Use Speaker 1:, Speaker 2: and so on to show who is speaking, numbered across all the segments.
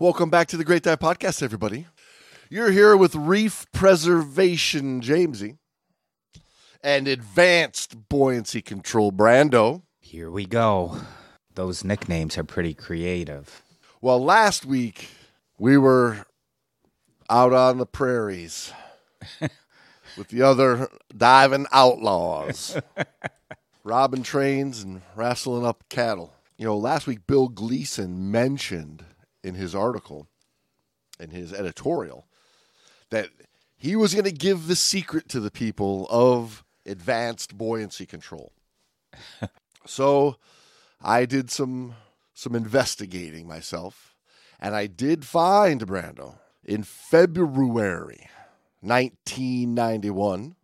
Speaker 1: Welcome back to the Great Dive Podcast, everybody. You're here with Reef Preservation Jamesy and Advanced Buoyancy Control Brando.
Speaker 2: Here we go. Those nicknames are pretty creative.
Speaker 1: Well, last week we were out on the prairies with the other diving outlaws, robbing trains and wrestling up cattle. You know, last week Bill Gleason mentioned in his article, in his editorial, that he was going to give the secret to the people of advanced buoyancy control. so I did some some investigating myself, and I did find Brando in February 1991.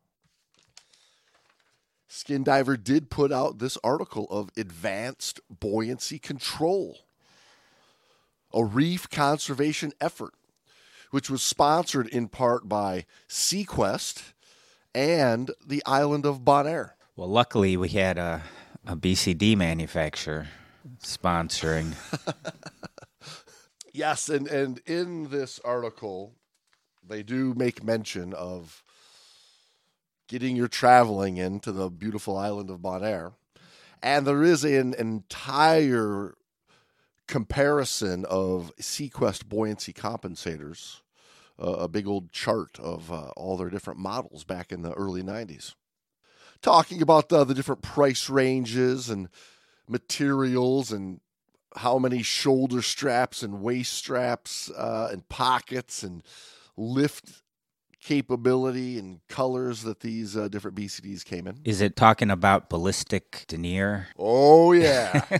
Speaker 1: Skin Diver did put out this article of advanced buoyancy control, a reef conservation effort, which was sponsored in part by SeaQuest and the island of Bonaire.
Speaker 2: Well, luckily we had a, a BCD manufacturer sponsoring.
Speaker 1: Yes, and, and in this article, they do make mention of getting your traveling into the beautiful island of Bonaire. And there is an entire comparison of SeaQuest buoyancy compensators, uh, a big old chart of uh, all their different models back in the early 90s. Talking about the, the different price ranges and materials and how many shoulder straps and waist straps uh, and pockets and lift capability and colors that these uh, different BCDs came in.
Speaker 2: Is it talking about ballistic denier?
Speaker 1: Oh yeah.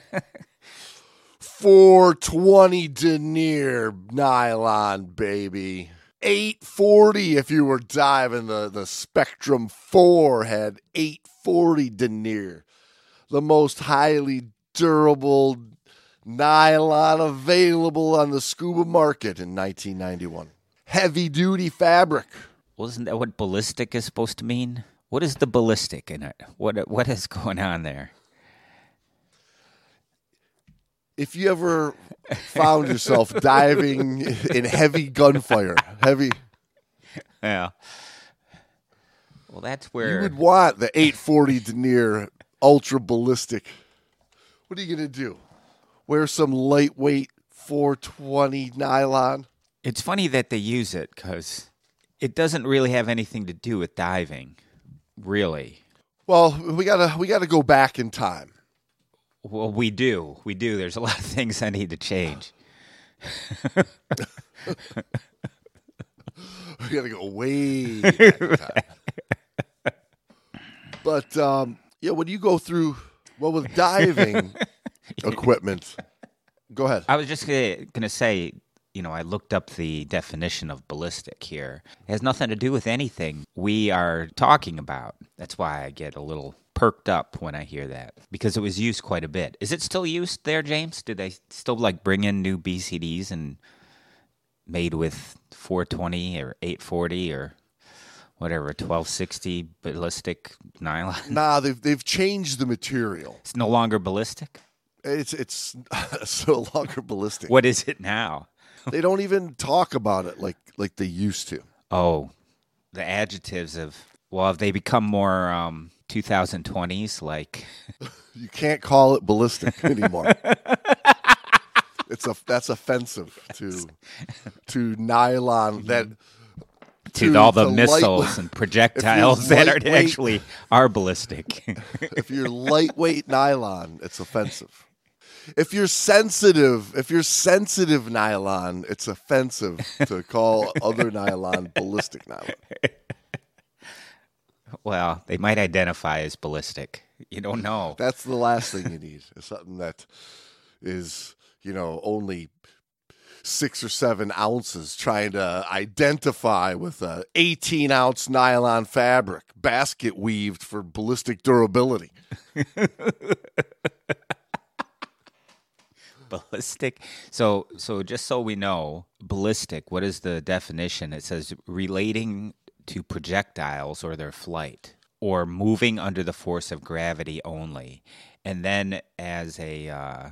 Speaker 1: 420 denier nylon baby. 840 if you were diving the the Spectrum 4 had 840 denier. The most highly durable nylon available on the scuba market in 1991. Heavy duty fabric.
Speaker 2: Wasn't that what ballistic is supposed to mean? What is the ballistic in it? What what is going on there?
Speaker 1: If you ever found yourself diving in heavy gunfire, heavy,
Speaker 2: Yeah. Well, that's where you
Speaker 1: would want the 840 denier ultra ballistic. What are you going to do? Wear some lightweight 420 nylon?
Speaker 2: it's funny that they use it because it doesn't really have anything to do with diving, really.
Speaker 1: Well, we gotta we gotta go back in time.
Speaker 2: Well, we do, we do. There's a lot of things I need to change.
Speaker 1: We gotta go way back in time. But um, yeah, when you go through well with diving equipment, go ahead.
Speaker 2: I was just going to say, you know, I looked up the definition of ballistic here. It has nothing to do with anything we are talking about. That's why I get a little perked up when I hear that because it was used quite a bit. Is it still used there, James? Did they still like bring in new BCDs and made with 420 or 840 or whatever 1260 ballistic nylon?
Speaker 1: Nah, they've they've changed the material.
Speaker 2: It's no longer ballistic.
Speaker 1: It's it's it's no longer ballistic.
Speaker 2: What is it now?
Speaker 1: They don't even talk about it like like they used to.
Speaker 2: Oh, the adjectives of well, have they become more um, 2020s? Like,
Speaker 1: You can't call it ballistic anymore. it's a that's offensive to to nylon mm-hmm. that
Speaker 2: to,
Speaker 1: To-
Speaker 2: all the
Speaker 1: to
Speaker 2: missiles
Speaker 1: light-
Speaker 2: and projectiles that are actually are ballistic.
Speaker 1: if you're lightweight nylon, it's offensive. If you're sensitive, if you're sensitive nylon, it's offensive to call other nylon ballistic nylon.
Speaker 2: Well, they might identify as ballistic. You don't know.
Speaker 1: That's the last thing you need. Is something that is, you know, only six or seven ounces trying to identify with a 18 ounce nylon fabric, basket weaved for ballistic durability.
Speaker 2: ballistic. So, so just so we know, ballistic. What is the definition? It says relating to projectiles or their flight, or moving under the force of gravity only. And then, as a uh,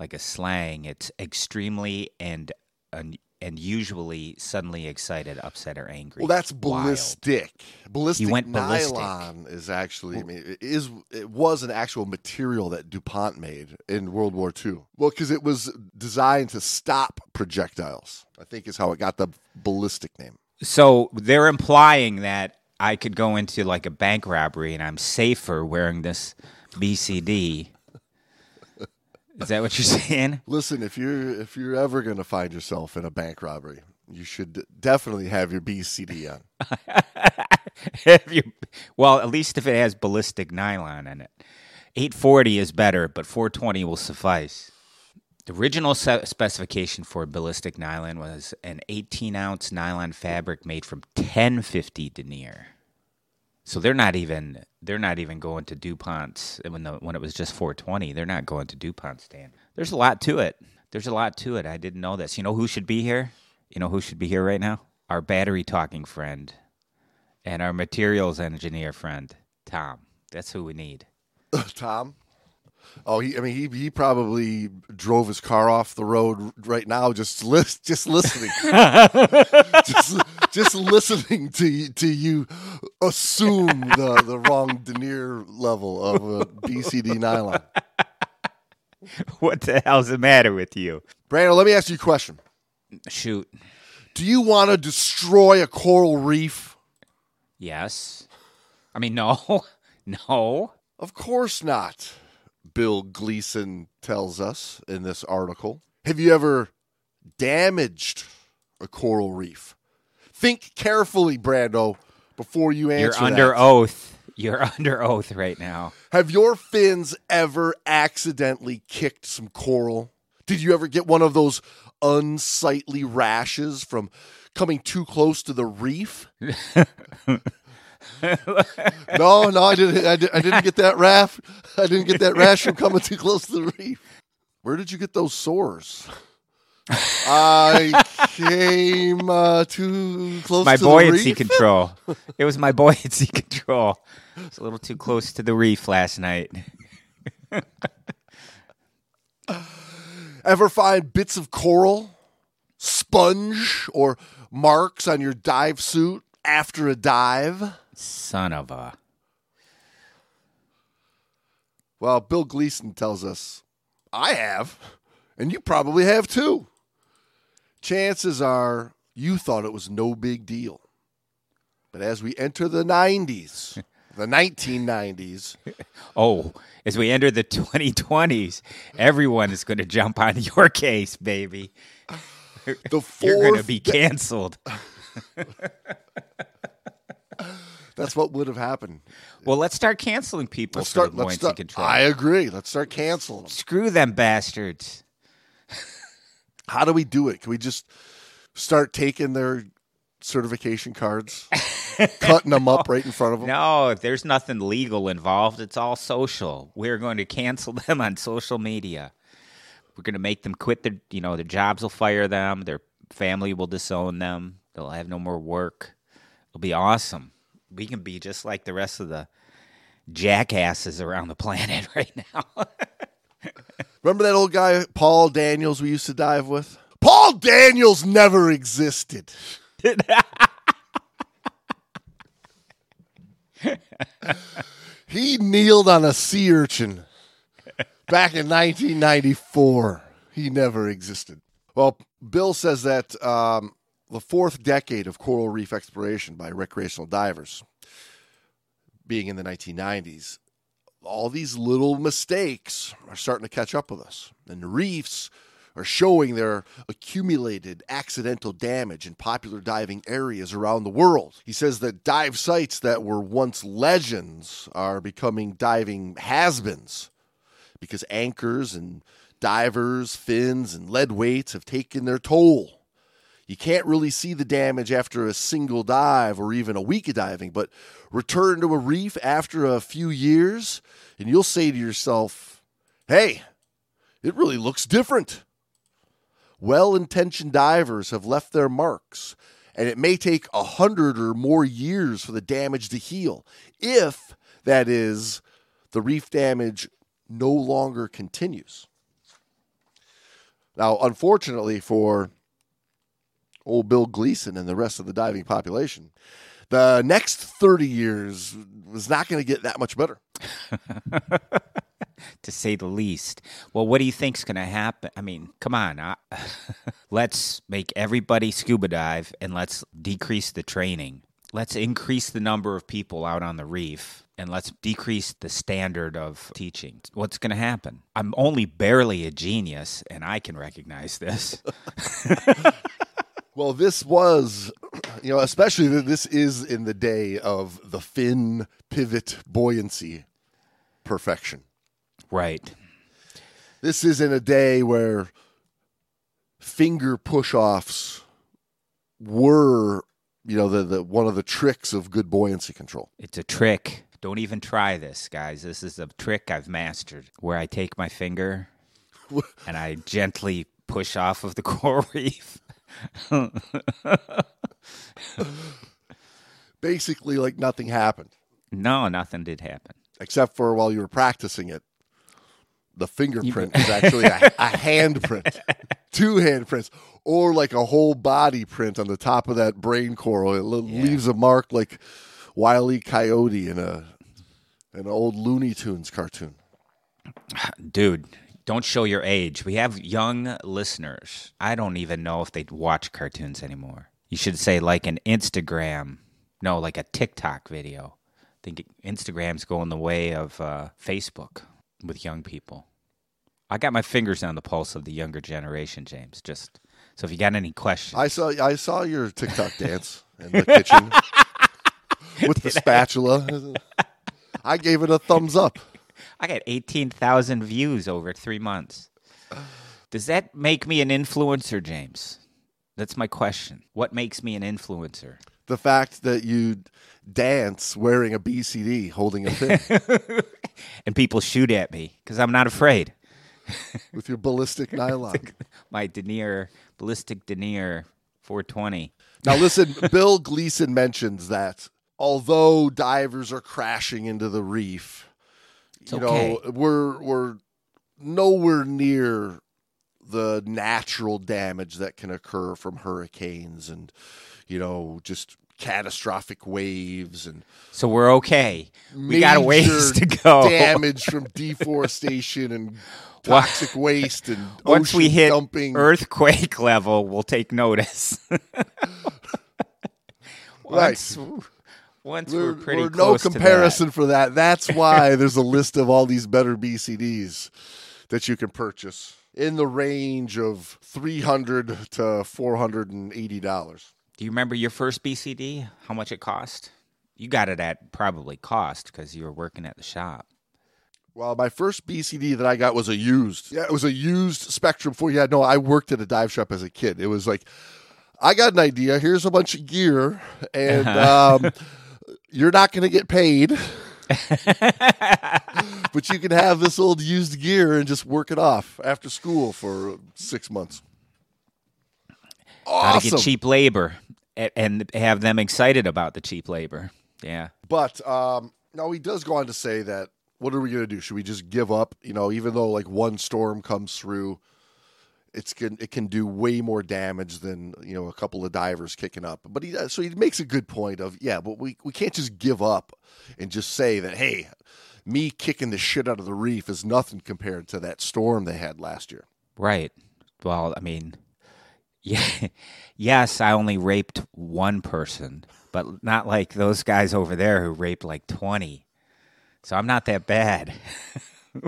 Speaker 2: like a slang. It's extremely and un- and usually suddenly excited, upset, or angry.
Speaker 1: Well, that's
Speaker 2: Wild.
Speaker 1: ballistic. Ballistic
Speaker 2: went ballistic.
Speaker 1: nylon is actually, I mean, it is it was an actual material that DuPont made in World War II. Well, because it was designed to stop projectiles. I think is how it got the ballistic name.
Speaker 2: So they're implying that I could go into like a bank robbery and I'm safer wearing this BCD. Is that what you're saying?
Speaker 1: Listen, if you're if you're ever going to find yourself in a bank robbery, you should definitely have your BCD on.
Speaker 2: You- well, at least if it has ballistic nylon in it. 840 is better, but 420 will suffice. The original specification for ballistic nylon was an 18 ounce nylon fabric made from 1050 denier. So they're not even they're not even going to DuPont's when the when it was just 420. They're not going to DuPont's stand. There's a lot to it. There's a lot to it. I didn't know this. You know who should be here? You know who should be here right now? Our battery talking friend and our materials engineer friend, Tom. That's who we need.
Speaker 1: Tom. Oh, he. I mean, he he probably drove his car off the road right now, just list, just listening, just just listening to you- to you assume the the wrong denier level of a BCD nylon.
Speaker 2: What the hell's the matter with you?
Speaker 1: Brandon, let me ask you a question.
Speaker 2: Shoot.
Speaker 1: Do you want to destroy a coral reef?
Speaker 2: Yes. I mean, no. No.
Speaker 1: Of course not. Bill Gleason tells us in this article. Have you ever damaged a coral reef? Think carefully, Brando, before you answer.
Speaker 2: You're under
Speaker 1: that.
Speaker 2: oath. You're under oath right now.
Speaker 1: Have your fins ever accidentally kicked some coral? Did you ever get one of those unsightly rashes from coming too close to the reef? no, no, I didn't. I, did, I didn't get that rash. I didn't get that rash from coming too close to the reef. Where did you get those sores? I came uh, too close
Speaker 2: My
Speaker 1: to the
Speaker 2: buoyancy control. It was my buoyancy control. It's a little too close to the reef last night.
Speaker 1: Ever find bits of coral, sponge, or marks on your dive suit after a dive?
Speaker 2: Son of a.
Speaker 1: Well, Bill Gleason tells us, I have, and you probably have too. Chances are you thought it was no big deal. But as we enter the 90s, the 1990s,
Speaker 2: Oh, as we enter the 2020s, everyone is going to jump on your case, baby.
Speaker 1: the
Speaker 2: You're going to be canceled.
Speaker 1: that's what would have happened.
Speaker 2: Well, let's start canceling people
Speaker 1: Let's start, let's start.
Speaker 2: control.
Speaker 1: I agree. Let's start canceling them.
Speaker 2: Screw them bastards.
Speaker 1: How do we do it? Can we just start taking their certification cards, cutting them up right in front of them?
Speaker 2: No, there's nothing legal involved. It's all social. We're going to cancel them on social media. We're going to make them quit their, you know, their jobs will fire them, their family will disown them. They'll have no more work. It'll be awesome. We can be just like the rest of the jackasses around the planet right now.
Speaker 1: Remember that old guy, Paul Daniels, we used to dive with? Paul Daniels never existed. he kneeled on a sea urchin back in 1994. He never existed. Well, Bill says that um, the fourth decade of coral reef exploration by recreational divers, being in the 1990s, all these little mistakes are starting to catch up with us. And reefs are showing their accumulated accidental damage in popular diving areas around the world. He says that dive sites that were once legends are becoming diving has beens because anchors and divers, fins, and lead weights have taken their toll. You can't really see the damage after a single dive or even a week of diving, but return to a reef after a few years and you'll say to yourself, hey, it really looks different. Well intentioned divers have left their marks, and it may take a hundred or more years for the damage to heal, if, that is, the reef damage no longer continues. Now, unfortunately for old Bill Gleason and the rest of the diving population, the next 30 years was not going to get that much better.
Speaker 2: to say the least. Well, what do you think's going to happen? I mean, come on. I, let's make everybody scuba dive and let's decrease the training. Let's increase the number of people out on the reef and let's decrease the standard of teaching. What's going to happen? I'm only barely a genius and I can recognize this.
Speaker 1: Well, this was, you know, especially this is in the day of the fin pivot buoyancy perfection.
Speaker 2: right.
Speaker 1: This is in a day where finger push offs were, you know, the, the one of the tricks of good buoyancy control.
Speaker 2: It's a trick. Don't even try this, guys. This is a trick I've mastered where I take my finger and I gently push off of the coral reef.
Speaker 1: Basically, like nothing happened,
Speaker 2: No, nothing did happen.
Speaker 1: except for while you were practicing it. The fingerprint is actually a, a handprint, two handprints, or like a whole body print on the top of that brain coral. It le-
Speaker 2: Yeah.
Speaker 1: leaves a mark like Wile E. Coyote in a an old Looney Tunes cartoon.
Speaker 2: Dude, don't show your age. We have young listeners. I don't even know if they watch cartoons anymore. You should say like an Instagram, no, like a TikTok video. I think Instagram's going the way of uh, Facebook with young people. I got my fingers on the pulse of the younger generation, James. Just so if you got any questions,
Speaker 1: I saw I saw your TikTok dance in the kitchen with the spatula. I gave it a thumbs up.
Speaker 2: I got 18,000 views over three months. Does that make me an influencer, James? That's my question. What makes me an influencer?
Speaker 1: The fact that you dance wearing a BCD holding a fin
Speaker 2: And people shoot at me because I'm not afraid.
Speaker 1: with your ballistic nylon.
Speaker 2: My denier, ballistic denier 420.
Speaker 1: Now listen, Bill Gleason mentions that although divers are crashing into the reef, you
Speaker 2: okay.
Speaker 1: know, we're we're nowhere near the natural damage that can occur from hurricanes and you know, just catastrophic waves and
Speaker 2: So we're okay. We got a ways to go.
Speaker 1: damage from deforestation and toxic waste and
Speaker 2: Once we hit
Speaker 1: dumping.
Speaker 2: earthquake level, we'll take notice. once, once we're,
Speaker 1: We're,
Speaker 2: pretty
Speaker 1: we're no
Speaker 2: to that.
Speaker 1: comparison for that. That's why there's a list of all these better BCDs that you can purchase in the range of three hundred to four hundred and eighty dollars.
Speaker 2: Do you remember your first BCD? How much it cost? You got it at probably cost because you were working at the shop.
Speaker 1: Well, my first BCD that I got was a used. Yeah, it was a used Spectrum Four. Yeah, no, I worked at a dive shop as a kid. It was like, I got an idea. Here's a bunch of gear, and um, you're not going to get paid. but you can have this old used gear and just work it off after school for six months.
Speaker 2: How
Speaker 1: Awesome.
Speaker 2: to get cheap labor and have them excited about the cheap labor. Yeah.
Speaker 1: But um, no, he does go on to say that what are we going to do? Should we just give up? You know, even though like one storm comes through, it's can it can do way more damage than you know a couple of divers kicking up. But he uh, so he makes a good point of yeah, but we we can't just give up and just say that hey, me kicking the shit out of the reef is nothing compared to that storm they had last year.
Speaker 2: Right. Well, I mean, yeah, yes, I only raped one person, but not like those guys over there who raped like 20. So I'm not that bad.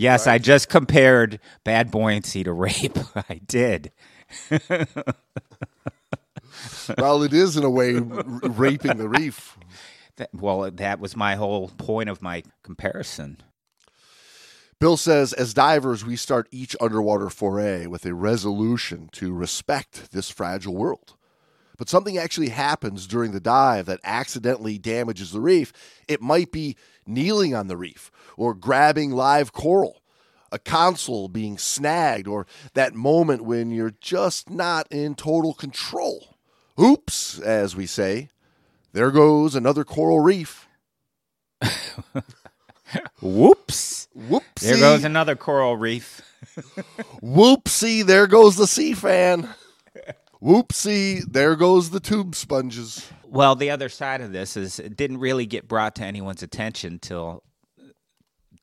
Speaker 2: yes, I just compared bad buoyancy to rape. I did.
Speaker 1: well, it is in a way raping the reef.
Speaker 2: That, well, that was my whole point of my comparison.
Speaker 1: Bill says, as divers, we start each underwater foray with a resolution to respect this fragile world. But something actually happens during the dive that accidentally damages the reef. It might be kneeling on the reef or grabbing live coral, a console being snagged, or that moment when you're just not in total control. Oops, as we say. There goes another coral reef.
Speaker 2: Whoops.
Speaker 1: Whoopsie.
Speaker 2: There goes another coral reef.
Speaker 1: Whoopsie, there goes the sea fan. Whoopsie, there goes the tube sponges.
Speaker 2: Well, the other side of this is it didn't really get brought to anyone's attention till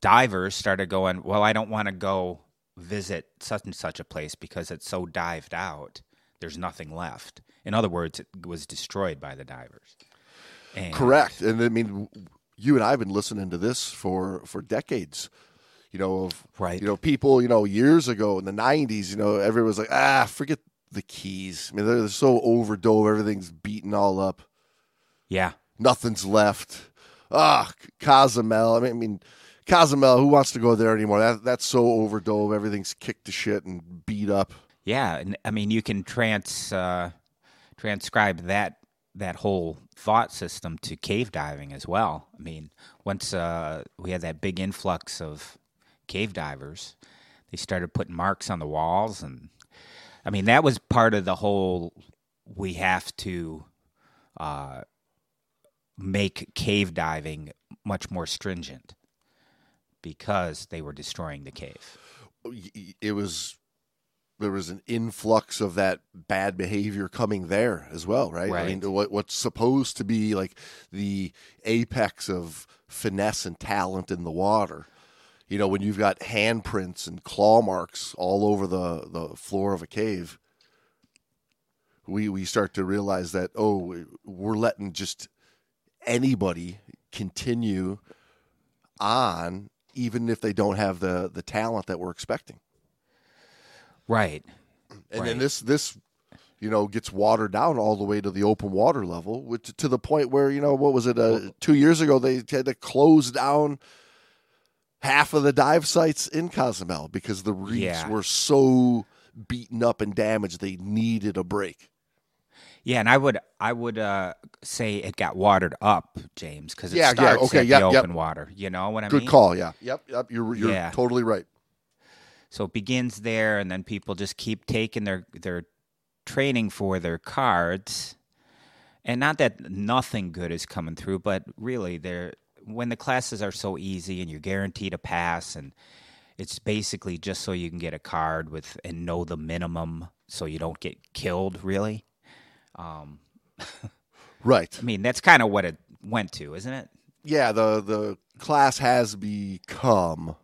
Speaker 2: divers started going, Well, I don't want to go visit such and such a place because it's so dived out. There's nothing left. In other words, it was destroyed by the divers. And
Speaker 1: Correct. And I mean, you and I have been listening to this for, for decades. You know, of
Speaker 2: Right.
Speaker 1: you know, people, you know, years ago in the nineties, you know, everyone was like, ah, forget the keys. I mean, they're, they're so overdove, everything's beaten all up.
Speaker 2: Yeah.
Speaker 1: Nothing's left. Ah, Cozumel. I mean, I mean, Cozumel. Who wants to go there anymore? That that's so overdove. Everything's kicked to shit and beat up.
Speaker 2: Yeah, and I mean you can trans uh, transcribe that that whole thought system to cave diving as well. I mean, once uh, we had that big influx of cave divers, they started putting marks on the walls, and I mean that was part of the whole. We have to uh, make cave diving much more stringent because they were destroying the cave.
Speaker 1: It was there was an influx of that bad behavior coming there as well, right? I mean, what what's supposed to be like the apex of finesse and talent in the water. You know, when you've got handprints and claw marks all over the, the floor of a cave, we we start to realize that oh, we're letting just anybody continue on, even if they don't have the the talent that we're expecting.
Speaker 2: Right.
Speaker 1: And
Speaker 2: Right.
Speaker 1: then this this you know gets watered down all the way to the open water level, which to the point where you know what was it? Uh, two years ago they had to close down half of the dive sites in Cozumel because the reefs
Speaker 2: Yeah.
Speaker 1: were so beaten up and damaged they needed a break.
Speaker 2: Yeah, and I would I would uh, say it got watered up, James, because it
Speaker 1: Yeah, yeah, okay,
Speaker 2: at
Speaker 1: yep,
Speaker 2: the
Speaker 1: yep.
Speaker 2: open water. You know what I
Speaker 1: Good
Speaker 2: mean?
Speaker 1: Good call. Yeah. Yep. Yep. You're you're
Speaker 2: Yeah.
Speaker 1: totally right.
Speaker 2: So it begins there, and then people just keep taking their their training for their cards, and not that nothing good is coming through, but really, they're when the classes are so easy and you're guaranteed a pass, and it's basically just so you can get a card with and know the minimum, so you don't get killed. Really, um,
Speaker 1: Right.
Speaker 2: I mean that's kind of what it went to, isn't it?
Speaker 1: Yeah. The the class has become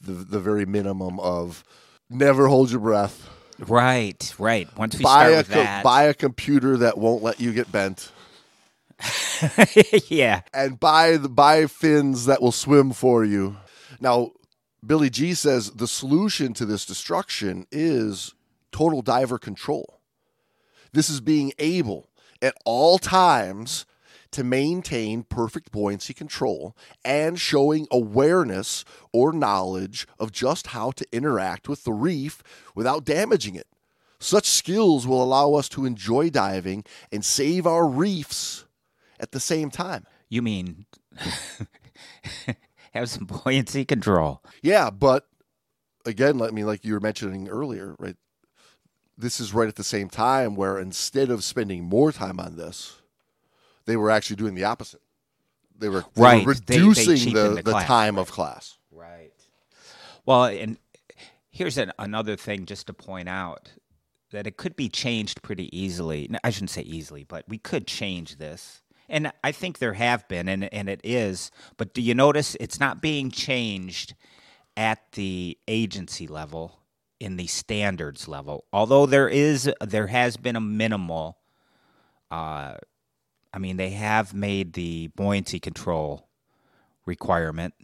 Speaker 1: the the very minimum of never hold your breath.
Speaker 2: Right, right. Once we
Speaker 1: buy
Speaker 2: start
Speaker 1: a
Speaker 2: with that,
Speaker 1: buy a computer that won't let you get bent,
Speaker 2: yeah,
Speaker 1: and buy the buy fins that will swim for you. Now, Billy G says the solution to this destruction is total diver control. This is being able at all times to maintain perfect buoyancy control and showing awareness or knowledge of just how to interact with the reef without damaging it. Such skills will allow us to enjoy diving and save our reefs at the same time.
Speaker 2: you mean have some buoyancy control?
Speaker 1: Yeah, but again, I mean, like you were mentioning earlier, right? This is right at the same time where instead of spending more time on this, they were actually doing the opposite. They were, they
Speaker 2: Right,
Speaker 1: were
Speaker 2: they- they
Speaker 1: reducing the,
Speaker 2: the
Speaker 1: the,
Speaker 2: class,
Speaker 1: time of class.
Speaker 2: Right. Well, and here's an, another thing just to point out that it could be changed pretty easily. No, I shouldn't say easily, but we could change this. And I think there have been, and, and it is. But do you notice it's not being changed at the agency level, in the standards level? Although there is, there has been a minimal. Uh, I mean, they have made the buoyancy control requirement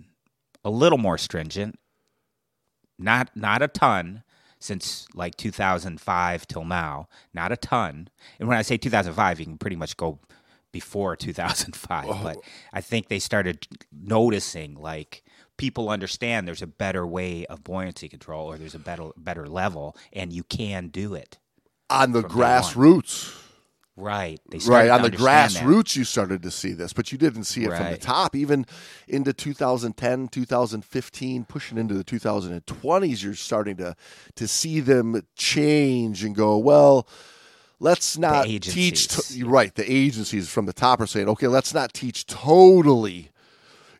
Speaker 2: a little more stringent. Not not a ton since like 2005 till now. Not a ton. And when I say 2005, you can pretty much go before 2005. But I think they started noticing like people understand there's a better way of buoyancy control or there's a better better level and you can do it.
Speaker 1: On the grassroots,
Speaker 2: Right. They
Speaker 1: right? On the
Speaker 2: that.
Speaker 1: grassroots, you started to see this, but you didn't see it from the top. Even into 2010, 2015, pushing into the 2020s, you're starting to to see them change and go, well, let's not teach. To, right, the agencies from the top are saying, okay, let's not teach totally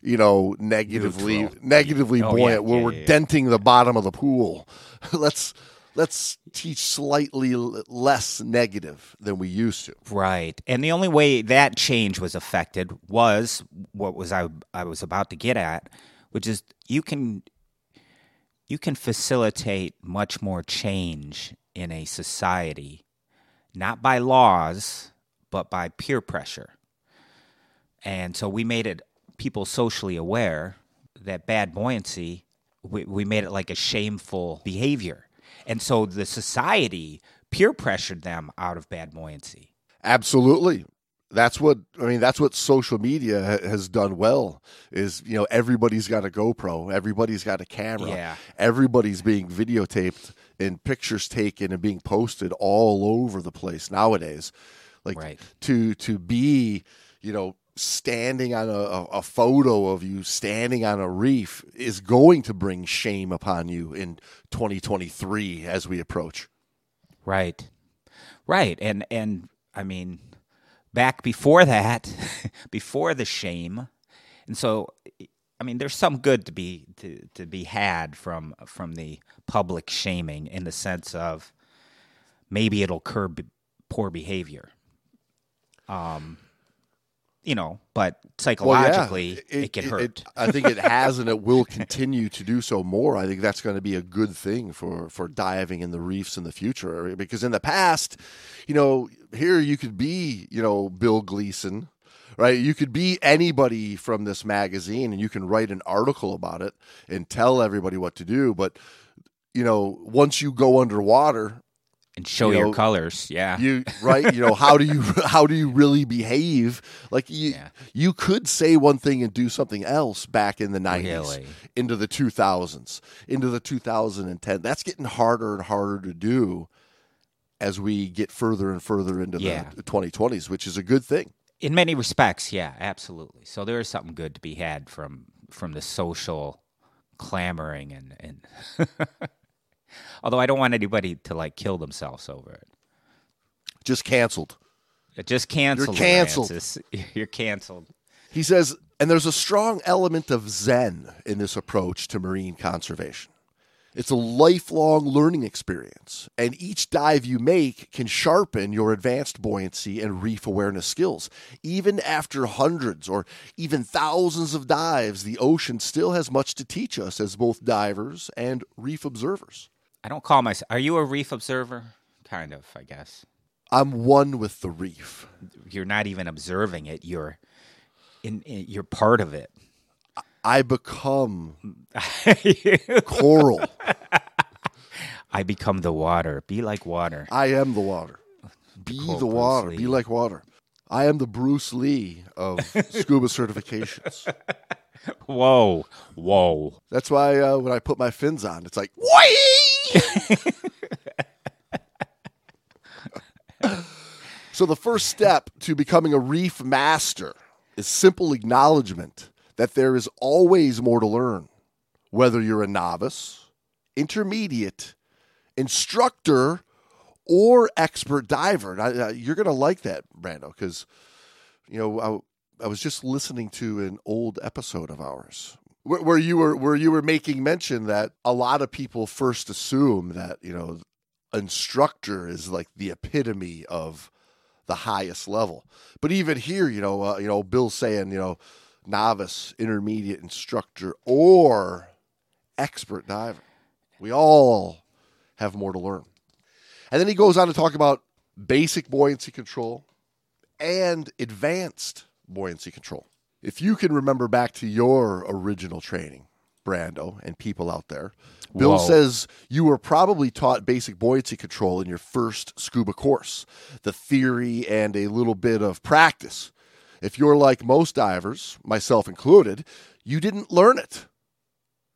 Speaker 1: you know, negatively
Speaker 2: Neutral.
Speaker 1: negatively
Speaker 2: Oh,
Speaker 1: buoyant,
Speaker 2: yeah,
Speaker 1: where
Speaker 2: yeah,
Speaker 1: we're
Speaker 2: yeah,
Speaker 1: denting the bottom of the pool. let's let's teach slightly less negative than we used to.
Speaker 2: Right. And the only way that change was affected was what was I I was about to get at, which is you can you can facilitate much more change in a society not by laws but by peer pressure. And so we made it people socially aware that bad buoyancy we, we made it like a shameful behavior. And so the society peer pressured them out of bad buoyancy.
Speaker 1: Absolutely. That's what I mean. That's what social media ha- has done well. Is you know everybody's got a GoPro, everybody's got a camera,
Speaker 2: Yeah.
Speaker 1: everybody's being videotaped and pictures taken and being posted all over the place nowadays. Like
Speaker 2: Right.
Speaker 1: to to be, you know, standing on a, a, a photo of you standing on a reef is going to bring shame upon you in 2023 as we approach.
Speaker 2: Right. Right. And and I mean back before that, before the shame. And so I mean there's some good to be to, to be had from from the public shaming in the sense of maybe it'll curb poor behavior. Um you know, but psychologically it, can hurt.
Speaker 1: I think it has, and it will continue to do so more. I think that's going to be a good thing for for diving in the reefs in the future. Because in the past, you know, here you could be, you know, Bill Gleason, right? You could be anybody from this magazine, and you can write an article about it and tell everybody what to do. But you know, once you go underwater,
Speaker 2: and show
Speaker 1: you
Speaker 2: your
Speaker 1: know,
Speaker 2: colors. Yeah.
Speaker 1: you right you know how do you how do you really behave like you
Speaker 2: Yeah.
Speaker 1: you could say one thing and do something else back in the 90s
Speaker 2: Really?
Speaker 1: into the 2000s into the 2010 that's getting harder and harder to do as we get further and further into
Speaker 2: Yeah.
Speaker 1: the 2020s which is a good thing
Speaker 2: in many respects, yeah, absolutely. So there is something good to be had from from the social clamoring and and although I don't want anybody to like kill themselves over it.
Speaker 1: just canceled uh,
Speaker 2: Just cancel.
Speaker 1: You're canceled.
Speaker 2: Francis. You're canceled.
Speaker 1: He says, and there's a strong element of Zen in this approach to marine conservation. It's a lifelong learning experience, and each dive you make can sharpen your advanced buoyancy and reef awareness skills. Even after hundreds or even thousands of dives, the ocean still has much to teach us as both divers and reef observers.
Speaker 2: I don't call myself. Are you a reef observer? Kind of, I guess.
Speaker 1: I'm one with the reef.
Speaker 2: You're not even observing it. You're in. in you're part of it.
Speaker 1: I become coral.
Speaker 2: I become the water. Be like water.
Speaker 1: I am the water. Be the
Speaker 2: Bruce
Speaker 1: water.
Speaker 2: Lee.
Speaker 1: Be like water. I am the Bruce Lee of scuba certifications.
Speaker 2: Whoa, whoa.
Speaker 1: That's why uh, when I put my fins on, it's like, Whee! so the first step to becoming a reef master is simple acknowledgement that there is always more to learn, whether you're a novice, intermediate, instructor, or expert diver. You're going to like that, Brando, because you know I, I was just listening to an old episode of ours where, where you were where you were making mention that a lot of people first assume that you know instructor is like the epitome of the highest level. But even here, you know, uh, you know, Bill's saying, you know, novice, intermediate, instructor, or expert diver. We all have more to learn. And then he goes on to talk about basic buoyancy control and advanced buoyancy control. If you can remember back to your original training, Brando, and people out there, Bill
Speaker 2: Whoa.
Speaker 1: says you were probably taught basic buoyancy control in your first scuba course, the theory and a little bit of practice. If you're like most divers, myself included, you didn't learn it.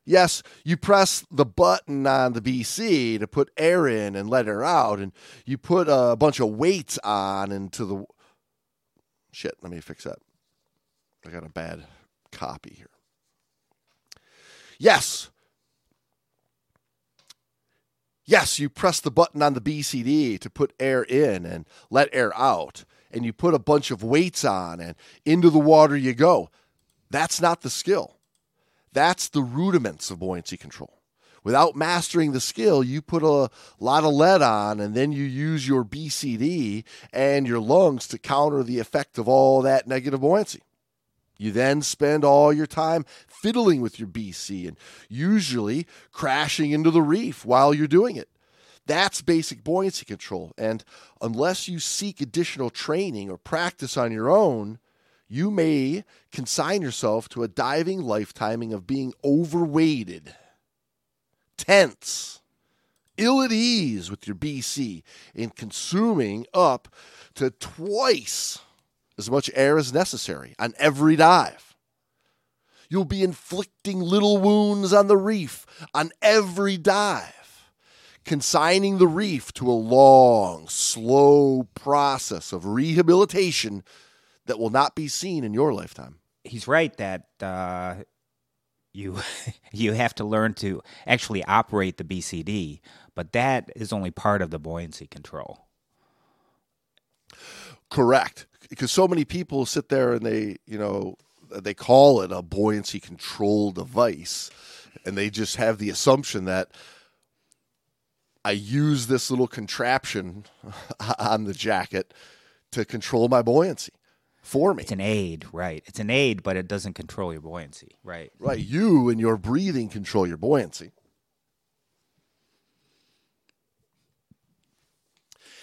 Speaker 1: Yes, you press the button on the BC to put air in and let air out, and you put a bunch of weights on into the. Shit, let me fix that. I got a bad copy here. Yes. Yes, you press the button on the BCD to put air in and let air out, and you put a bunch of weights on, and into the water you go. That's not the skill. That's the rudiments of buoyancy control. Without mastering the skill, you put a lot of lead on and then you use your BCD and your lungs to counter the effect of all that negative buoyancy. You then spend all your time fiddling with your BC and usually crashing into the reef while you're doing it. That's basic buoyancy control. And unless you seek additional training or practice on your own, you may consign yourself to a diving lifetiming of being overweighted, tense, ill at ease with your BC, and consuming up to twice as much air as necessary on every dive. You'll be inflicting little wounds on the reef on every dive, consigning the reef to a long, slow process of rehabilitation that will not be seen in your lifetime.
Speaker 2: He's right that uh, you you have to learn to actually operate the BCD, but that is only part of the buoyancy control.
Speaker 1: Correct, because so many people sit there and they, you know, they call it a buoyancy control device, and they just have the assumption that I use this little contraption on the jacket to control my buoyancy for me.
Speaker 2: It's an aid, right? It's an aid, but it doesn't control your buoyancy, right?
Speaker 1: Right. You and your breathing control your buoyancy.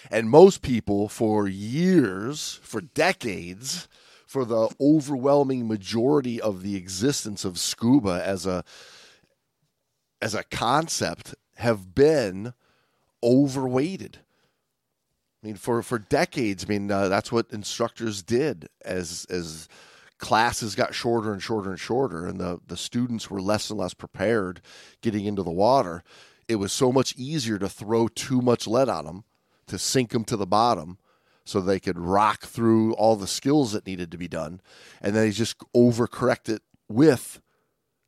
Speaker 1: And most people, for years, for decades, for the overwhelming majority of the existence of scuba as a as a concept, have been overweighted. I mean, for, for decades, I mean, uh, that's what instructors did as as classes got shorter and shorter and shorter, and the, the students were less and less prepared getting into the water. It was so much easier to throw too much lead on them, to sink them to the bottom, so they could rock through all the skills that needed to be done, and then they just overcorrect it with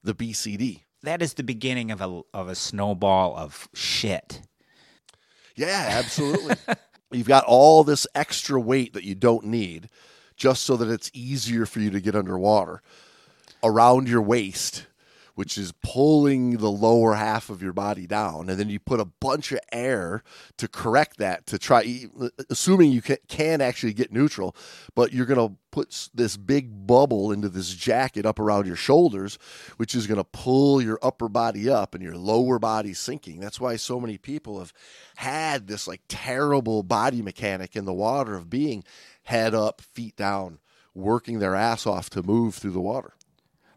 Speaker 1: the BCD.
Speaker 2: That is the beginning of a of a snowball of shit.
Speaker 1: Yeah, absolutely. You've got all this extra weight that you don't need just so that it's easier for you to get underwater around your waist, which is pulling the lower half of your body down. And then you put a bunch of air to correct that, to try, assuming you can, actually get neutral, but you're going to put this big bubble into this jacket up around your shoulders, which is going to pull your upper body up and your lower body sinking. That's why so many people have had this like terrible body mechanic in the water of being head up, feet down, working their ass off to move through the water.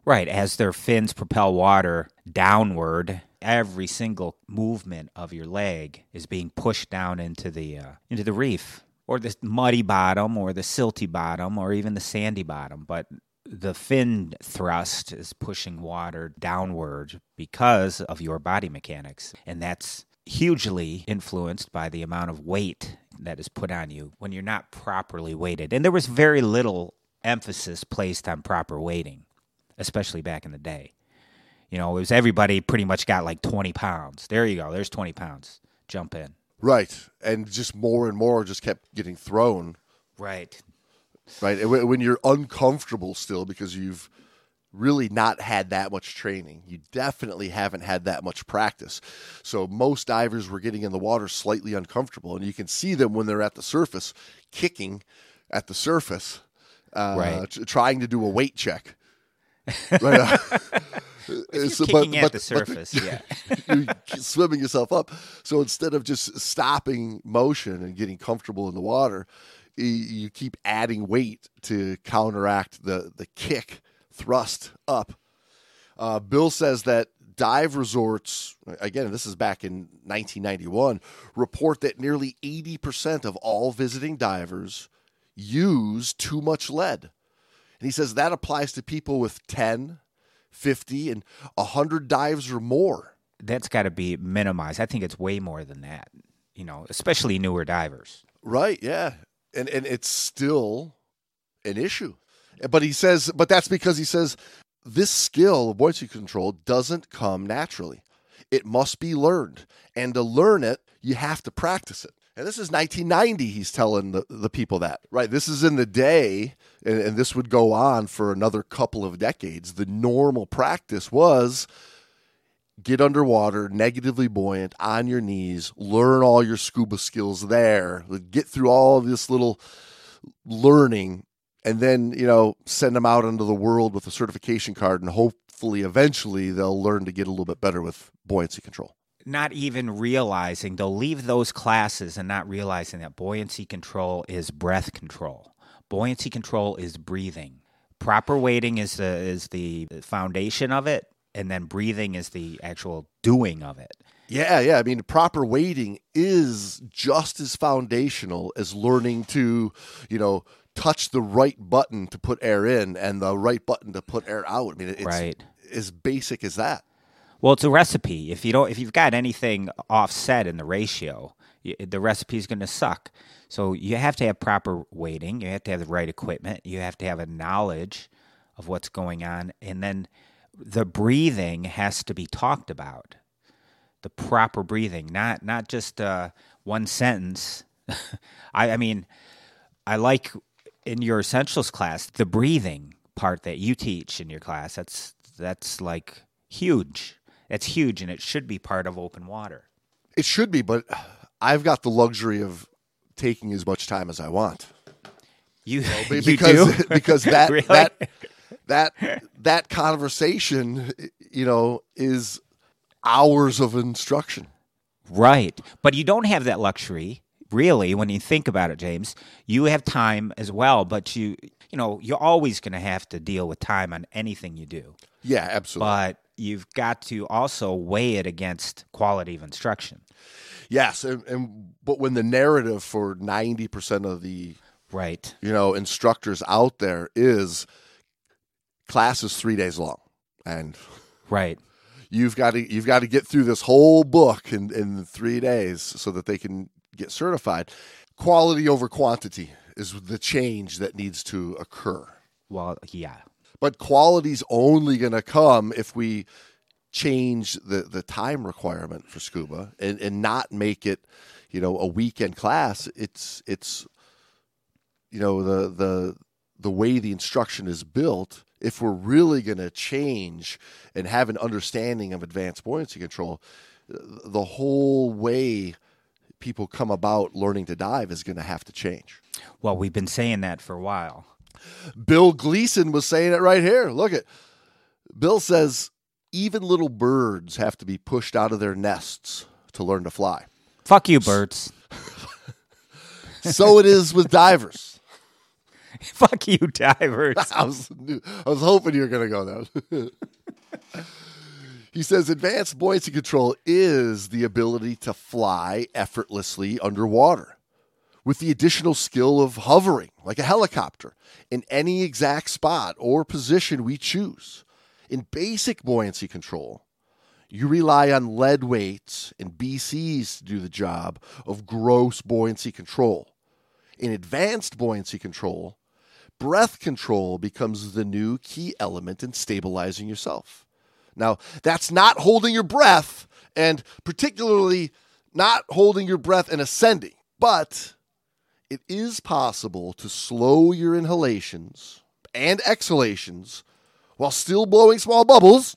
Speaker 2: Right, as their fins propel water downward, every single movement of your leg is being pushed down into the uh, into the reef or the muddy bottom or the silty bottom or even the sandy bottom, but the fin thrust is pushing water downward because of your body mechanics, and that's hugely influenced by the amount of weight that is put on you when you're not properly weighted. And there was very little emphasis placed on proper weighting especially back in the day. You know, it was everybody pretty much got like 20 pounds. There you go. There's 20 pounds. Jump in.
Speaker 1: Right. And just more and more just kept getting thrown.
Speaker 2: Right.
Speaker 1: Right. And When you're uncomfortable still because you've really not had that much training, you definitely haven't had that much practice. So most divers were getting in the water slightly uncomfortable. And you can see them when they're at the surface kicking at the surface, uh,
Speaker 2: Right.
Speaker 1: trying to do a weight check. Right. uh,
Speaker 2: You're
Speaker 1: so-
Speaker 2: kicking at the
Speaker 1: but-
Speaker 2: surface, yeah.
Speaker 1: you're swimming yourself up. So instead of just stopping motion and getting comfortable in the water, you keep adding weight to counteract the the kick thrust up. Uh, Bill says that dive resorts, again, this is back in 1991, report that nearly 80% of all visiting divers use too much lead. And he says that applies to people with 10, 50, and 100 dives or more.
Speaker 2: That's got to be minimized. I think it's way more than that, you know, especially newer divers.
Speaker 1: Right, yeah. And and it's still an issue. But he says but that's because he says this skill of buoyancy control doesn't come naturally. It must be learned. And to learn it, you have to practice it. And this is 1990. He's telling the, the people that, right? This is in the day, and, and this would go on for another couple of decades. The normal practice was get underwater, negatively buoyant, on your knees, learn all your scuba skills there, get through all this little learning, and then, you know, send them out into the world with a certification card, and hopefully eventually they'll learn to get a little bit better with buoyancy control.
Speaker 2: Not even realizing they'll leave those classes and not realizing that buoyancy control is breath control. Buoyancy control is breathing. Proper weighting is the is the foundation of it and then breathing is the actual doing of it.
Speaker 1: Yeah, yeah. I mean, proper weighting is just as foundational as learning to, you know, touch the right button to put air in and the right button to put air out. I mean, it's
Speaker 2: Right.
Speaker 1: as basic as that.
Speaker 2: Well, it's a recipe. If you don't, if you've got anything offset in the ratio, the recipe is going to suck. So you have to have proper weighting. You have to have the right equipment. You have to have a knowledge of what's going on, and then the breathing has to be talked about. The proper breathing, not not just uh, one sentence. I, I mean, I like in your essentials class the breathing part that you teach in your class. That's that's like huge. That's huge, and it should be part of open water.
Speaker 1: It should be, but I've got the luxury of taking as much time as I want.
Speaker 2: You, you
Speaker 1: because
Speaker 2: do
Speaker 1: because that
Speaker 2: Really?
Speaker 1: that that that conversation, you know, is hours of instruction.
Speaker 2: right, but you don't have that luxury really when you think about it, James. You have time as well, but you you know you're always going to have to deal with time on anything you do.
Speaker 1: Yeah, absolutely.
Speaker 2: But you've got to also weigh it against quality of instruction.
Speaker 1: yes, and, and but when the narrative for ninety percent of the
Speaker 2: Right.
Speaker 1: you know instructors out there is class is three days long, and
Speaker 2: Right.
Speaker 1: you've got to you've got to get through this whole book in in three days so that they can get certified. Quality over quantity is the change that needs to occur.
Speaker 2: Well, yeah.
Speaker 1: But quality's only going to come if we change the, the time requirement for scuba and, and not make it, you know, a weekend class. It's it's you know the the the way the instruction is built. If we're really going to change and have an understanding of advanced buoyancy control, the whole way people come about learning to dive is going to have to change.
Speaker 2: Well, we've been saying that for a while.
Speaker 1: Bill Gleason was saying it right here. Look at Bill says even little birds have to be pushed out of their nests to learn to fly.
Speaker 2: Fuck you, birds.
Speaker 1: So it is with divers.
Speaker 2: Fuck you, divers.
Speaker 1: I was I was hoping you were going to go there. he says advanced buoyancy control is the ability to fly effortlessly underwater with the additional skill of hovering like a helicopter in any exact spot or position we choose. In basic buoyancy control, you rely on lead weights and BCs to do the job of gross buoyancy control. In advanced buoyancy control, breath control becomes the new key element in stabilizing yourself. Now, that's not holding your breath, and particularly not holding your breath and ascending, but it is possible to slow your inhalations and exhalations while still blowing small bubbles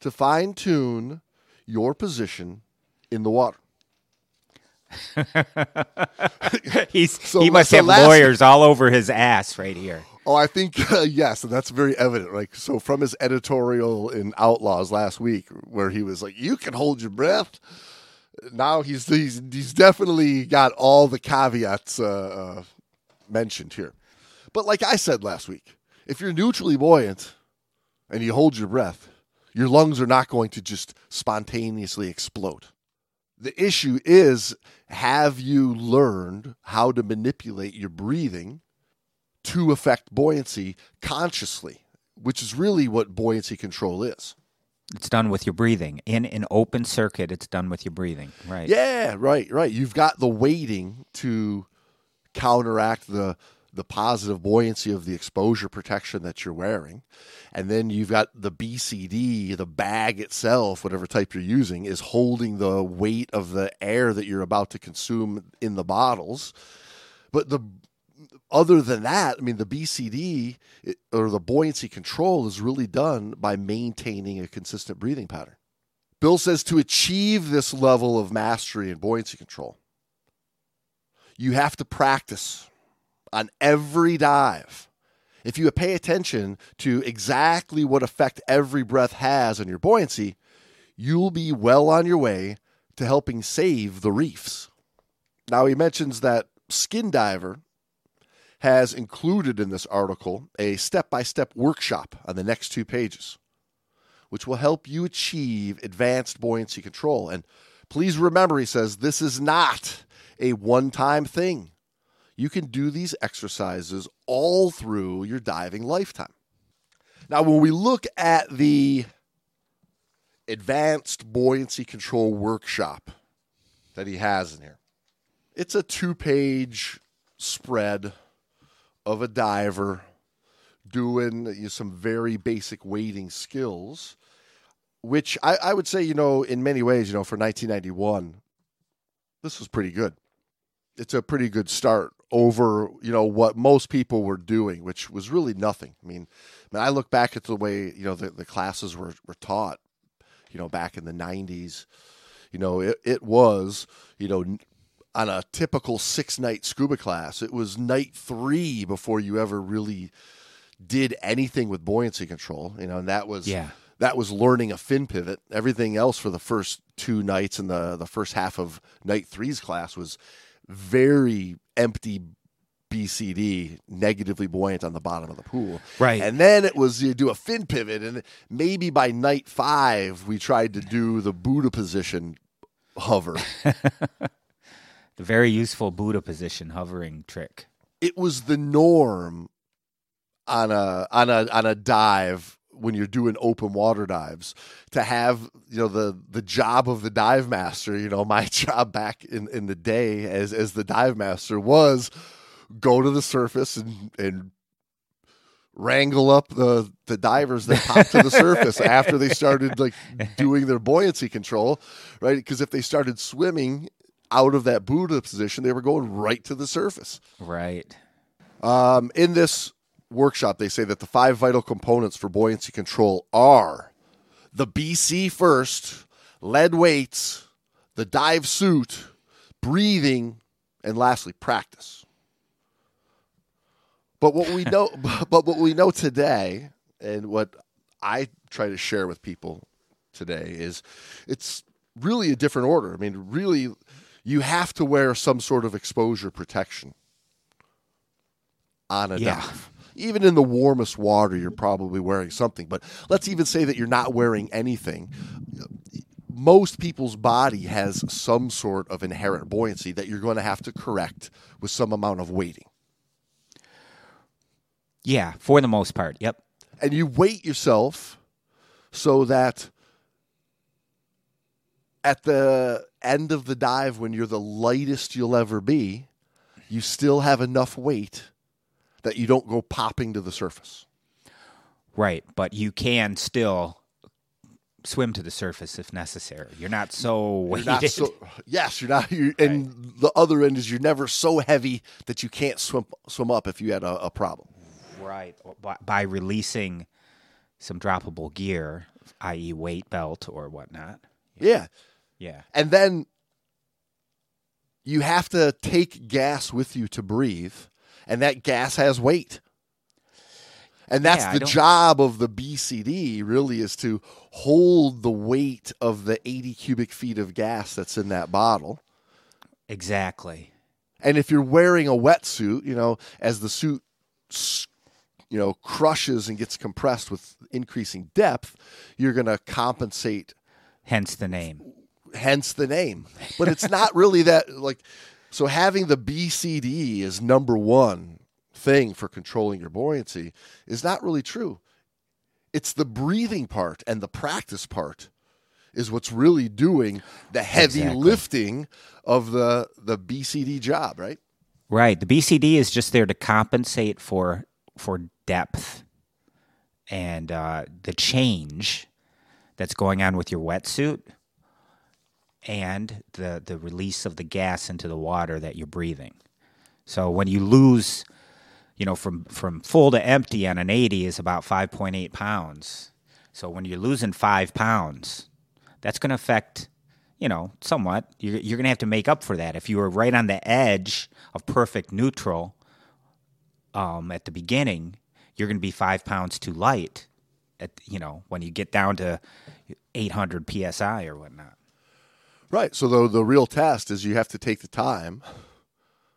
Speaker 1: to fine tune your position in the water. So-
Speaker 2: he must
Speaker 1: so
Speaker 2: have
Speaker 1: last-
Speaker 2: lawyers all over his ass right here.
Speaker 1: Oh, I think uh, yes, and that's very evident. Like so, from his editorial in Outlaws last week, where he was like, "You can hold your breath." Now he's he's he's definitely got all the caveats uh, uh, mentioned here. But like I said last week, if you're neutrally buoyant and you hold your breath, your lungs are not going to just spontaneously explode. The issue is have you learned how to manipulate your breathing to affect buoyancy consciously, which is really what buoyancy control is.
Speaker 2: It's done with your breathing. In an open circuit, it's done with your breathing. Right.
Speaker 1: Yeah, right, right. You've got the weighting to counteract the the positive buoyancy of the exposure protection that you're wearing. And then you've got the BCD, the bag itself, whatever type you're using, is holding the weight of the air that you're about to consume in the bottles. But the other than that, I mean, the BCD or the buoyancy control is really done by maintaining a consistent breathing pattern. Bill says to achieve this level of mastery and buoyancy control, you have to practice on every dive. If you pay attention to exactly what effect every breath has on your buoyancy, you'll be well on your way to helping save the reefs. Now, he mentions that Skin Diver has included in this article a step by step workshop on the next two pages, which will help you achieve advanced buoyancy control. And please remember, he says, this is not a one time thing. You can do these exercises all through your diving lifetime. Now, when we look at the advanced buoyancy control workshop that he has in here, it's a two page spread of a diver doing some very basic wading skills, which I, I would say, you know, in many ways, you know, for 1991, this was pretty good it's a pretty good start over you know what most people were doing, which was really nothing. I mean, I, mean, I look back at the way you know the, the classes were, were taught, you know, back in the '90s. You know, it, it was you know on a typical six night scuba class, it was night three before you ever really did anything with buoyancy control. You know, and that was
Speaker 2: yeah.
Speaker 1: That was learning a fin pivot. Everything else for the first two nights and the the first half of night three's class was very empty BCD, negatively buoyant on the bottom of the pool.
Speaker 2: Right.
Speaker 1: And then it was you do a fin pivot, and maybe by night five, we tried to do the Buddha position hover.
Speaker 2: the very useful Buddha position hovering trick.
Speaker 1: It was the norm on a on a on a dive when you're doing open water dives to have you know the the job of the dive master you know my job back in in the day as as the dive master was go to the surface and and wrangle up the the divers that popped to the surface after they started like doing their buoyancy control right because if they started swimming out of that buddha position they were going right to the surface
Speaker 2: right
Speaker 1: um, in this workshop, they say that the five vital components for buoyancy control are the BC first, lead weights, the dive suit, breathing, and lastly, practice. But what we know, but what we know today, and what I try to share with people today is, it's really a different order. I mean, really, you have to wear some sort of exposure protection on a
Speaker 2: Yeah.
Speaker 1: dive even in the warmest water, you're probably wearing something. But let's even say that you're not wearing anything. Most people's body has some sort of inherent buoyancy that you're going to have to correct with some amount of weighting.
Speaker 2: Yeah, for the most part. Yep.
Speaker 1: And you weight yourself so that at the end of the dive, when you're the lightest you'll ever be, you still have enough weight that you don't go popping to the surface.
Speaker 2: Right, but you can still swim to the surface if necessary. You're not so weighted.
Speaker 1: not so, yes, you're not. You're, and the other end is you're never so heavy that you can't swim swim up if you had a, a problem.
Speaker 2: right, by, by releasing some droppable gear, i.e., weight belt or whatnot.
Speaker 1: Yeah,
Speaker 2: Yeah.
Speaker 1: And then you have to take gas with you to breathe, and that gas has weight. And that's
Speaker 2: Yeah,
Speaker 1: the job of the BCD, really, is to hold the weight of the 80 cubic feet of gas that's in that bottle.
Speaker 2: Exactly.
Speaker 1: And if you're wearing a wetsuit, you know, as the suit, you know, crushes and gets compressed with increasing depth, you're going to compensate.
Speaker 2: Hence the name.
Speaker 1: Hence the name. But it's not really that like. So having the BCD is number one thing for controlling your buoyancy is not really true. It's the breathing part and the practice part is what's really doing the heavy
Speaker 2: Exactly.
Speaker 1: lifting of the the BCD job, right?
Speaker 2: Right. The BCD is just there to compensate for for depth and uh, the change that's going on with your wetsuit and the the release of the gas into the water that you're breathing. So when you lose, you know, from from full to empty on an 80 is about 5.8 pounds. So when you're losing five pounds, that's going to affect, you know, somewhat. You're, you're going to have to make up for that. If you were right on the edge of perfect neutral um, at the beginning, you're going to be five pounds too light. At you know when you get down to 800 psi or whatnot.
Speaker 1: Right. So the the real test is you have to take the time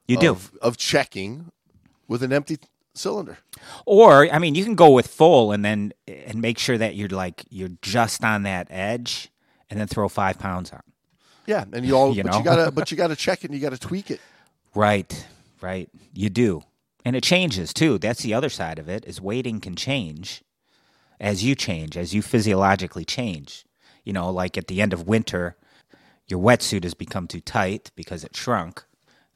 Speaker 2: You do.
Speaker 1: of, of checking with an empty cylinder.
Speaker 2: Or I mean, you can go with full and then and make sure that you're like you're just on that edge, and then throw five pounds on.
Speaker 1: Yeah, and you all
Speaker 2: You
Speaker 1: but
Speaker 2: know?
Speaker 1: you gotta but you gotta check it and you gotta tweak it.
Speaker 2: Right, right. You do, and it changes too. That's the other side of it. Is weighting can change as you change, as you physiologically change. You know, like at the end of winter, your wetsuit has become too tight because it shrunk.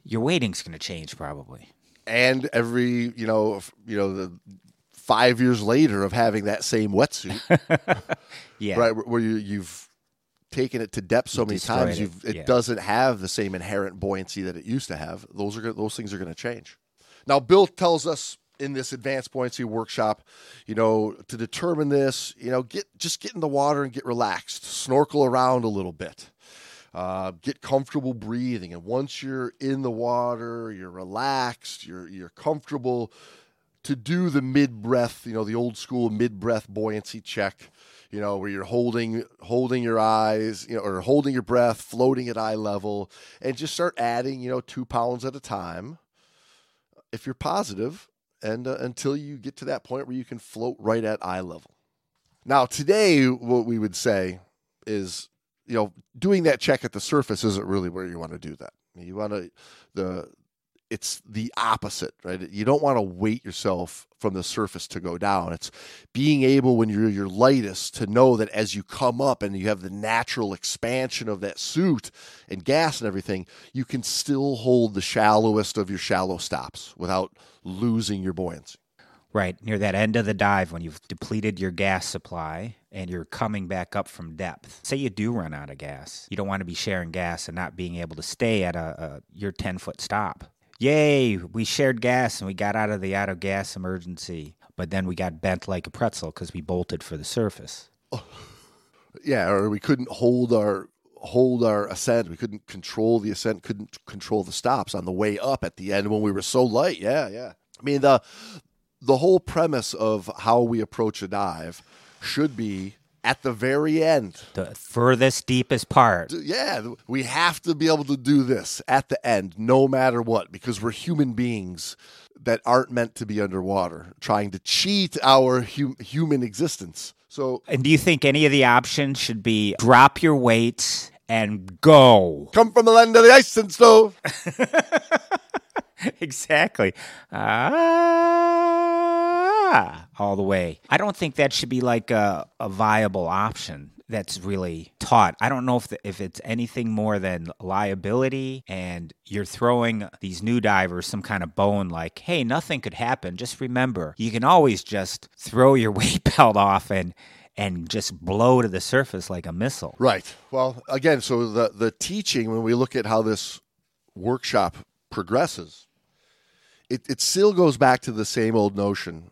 Speaker 2: Your weighting's going to change probably.
Speaker 1: And every you know you know the five years later of having that same wetsuit,
Speaker 2: Yeah.
Speaker 1: right, where- you you've taken it to depth so many
Speaker 2: destroyed
Speaker 1: times,
Speaker 2: it,
Speaker 1: you've, it
Speaker 2: yeah.
Speaker 1: doesn't have the same inherent buoyancy that it used to have. Those are those things are going to change. Now, Bill tells us in this advanced buoyancy workshop, you know, to determine this, you know, get just get in the water and get relaxed, snorkel around a little bit. Uh, get comfortable breathing, and once you're in the water, you're relaxed, you're you're comfortable to do the mid breath, you know, the old school mid breath buoyancy check, you know, where you're holding holding your eyes, you know, or holding your breath, floating at eye level, and just start adding, you know, two pounds at a time, if you're positive, and uh, until you get to that point where you can float right at eye level. Now, today, what we would say is, you know, doing that check at the surface isn't really where you want to do that. You want to the it's the opposite, right? You don't want to weight yourself from the surface to go down. It's being able when you're your lightest to know that as you come up and you have the natural expansion of that suit and gas and everything, you can still hold the shallowest of your shallow stops without losing your buoyancy.
Speaker 2: Right, near that end of the dive when you've depleted your gas supply and you're coming back up from depth. Say you do run out of gas. You don't want to be sharing gas and not being able to stay at a, a your 10 foot stop. Yay, we shared gas and we got out of the out of gas emergency, but then we got bent like a pretzel because we bolted for the surface.
Speaker 1: Yeah, or we couldn't hold our hold our ascent. We couldn't control the ascent, couldn't control the stops on the way up at the end when we were so light. Yeah, yeah. I mean the the whole premise of how we approach a dive should be at the very end.
Speaker 2: The furthest, deepest part.
Speaker 1: Yeah, we have to be able to do this at the end, no matter what, because we're human beings that aren't meant to be underwater, trying to cheat our hu- human existence. So
Speaker 2: And do you think any of the options should be drop your weights and go?
Speaker 1: come from the land of the ice and snow.
Speaker 2: exactly. Ah, all the way. I don't think that should be like a, a viable option that's really taught. I don't know if the, if it's anything more than liability and you're throwing these new divers some kind of bone like, hey, nothing could happen. Just remember, you can always just throw your weight belt off and and just blow to the surface like a missile.
Speaker 1: Right. Well, again, so the the teaching when we look at how this workshop progresses, it it still goes back to the same old notion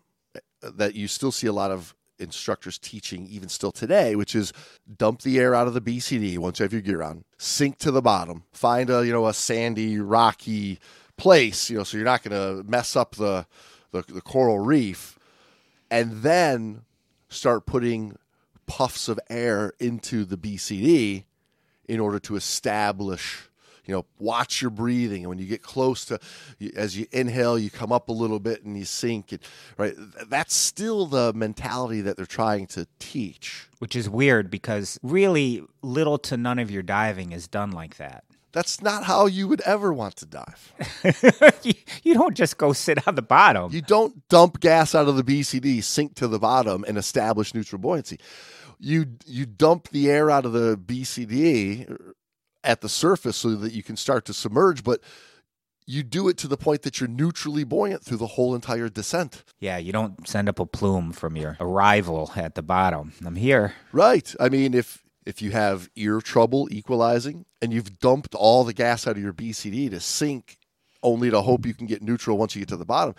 Speaker 1: that you still see a lot of instructors teaching even still today, which is dump the air out of the BCD once you have your gear on, sink to the bottom, find a you know a sandy, rocky place, you know, so you're not going to mess up the, the the coral reef, and then start putting puffs of air into the BCD in order to establish you know watch your breathing. And when you get close to as you inhale you come up a little bit and you sink it right? That's still the mentality that they're trying to teach.
Speaker 2: Which is weird because really little to none of your diving is done like that.
Speaker 1: that's not how you would ever want to dive.
Speaker 2: You, you don't just go sit on the bottom.
Speaker 1: you don't dump gas out of the BCD sink to the bottom and establish neutral buoyancy you you dump the air out of the BCD at the surface so that you can start to submerge but you do it to the point that you're neutrally buoyant through the whole entire descent.
Speaker 2: Yeah, you don't send up a plume from your arrival at the bottom. I'm here.
Speaker 1: Right. I mean, if if you have ear trouble equalizing and you've dumped all the gas out of your BCD to sink only to hope you can get neutral once you get to the bottom,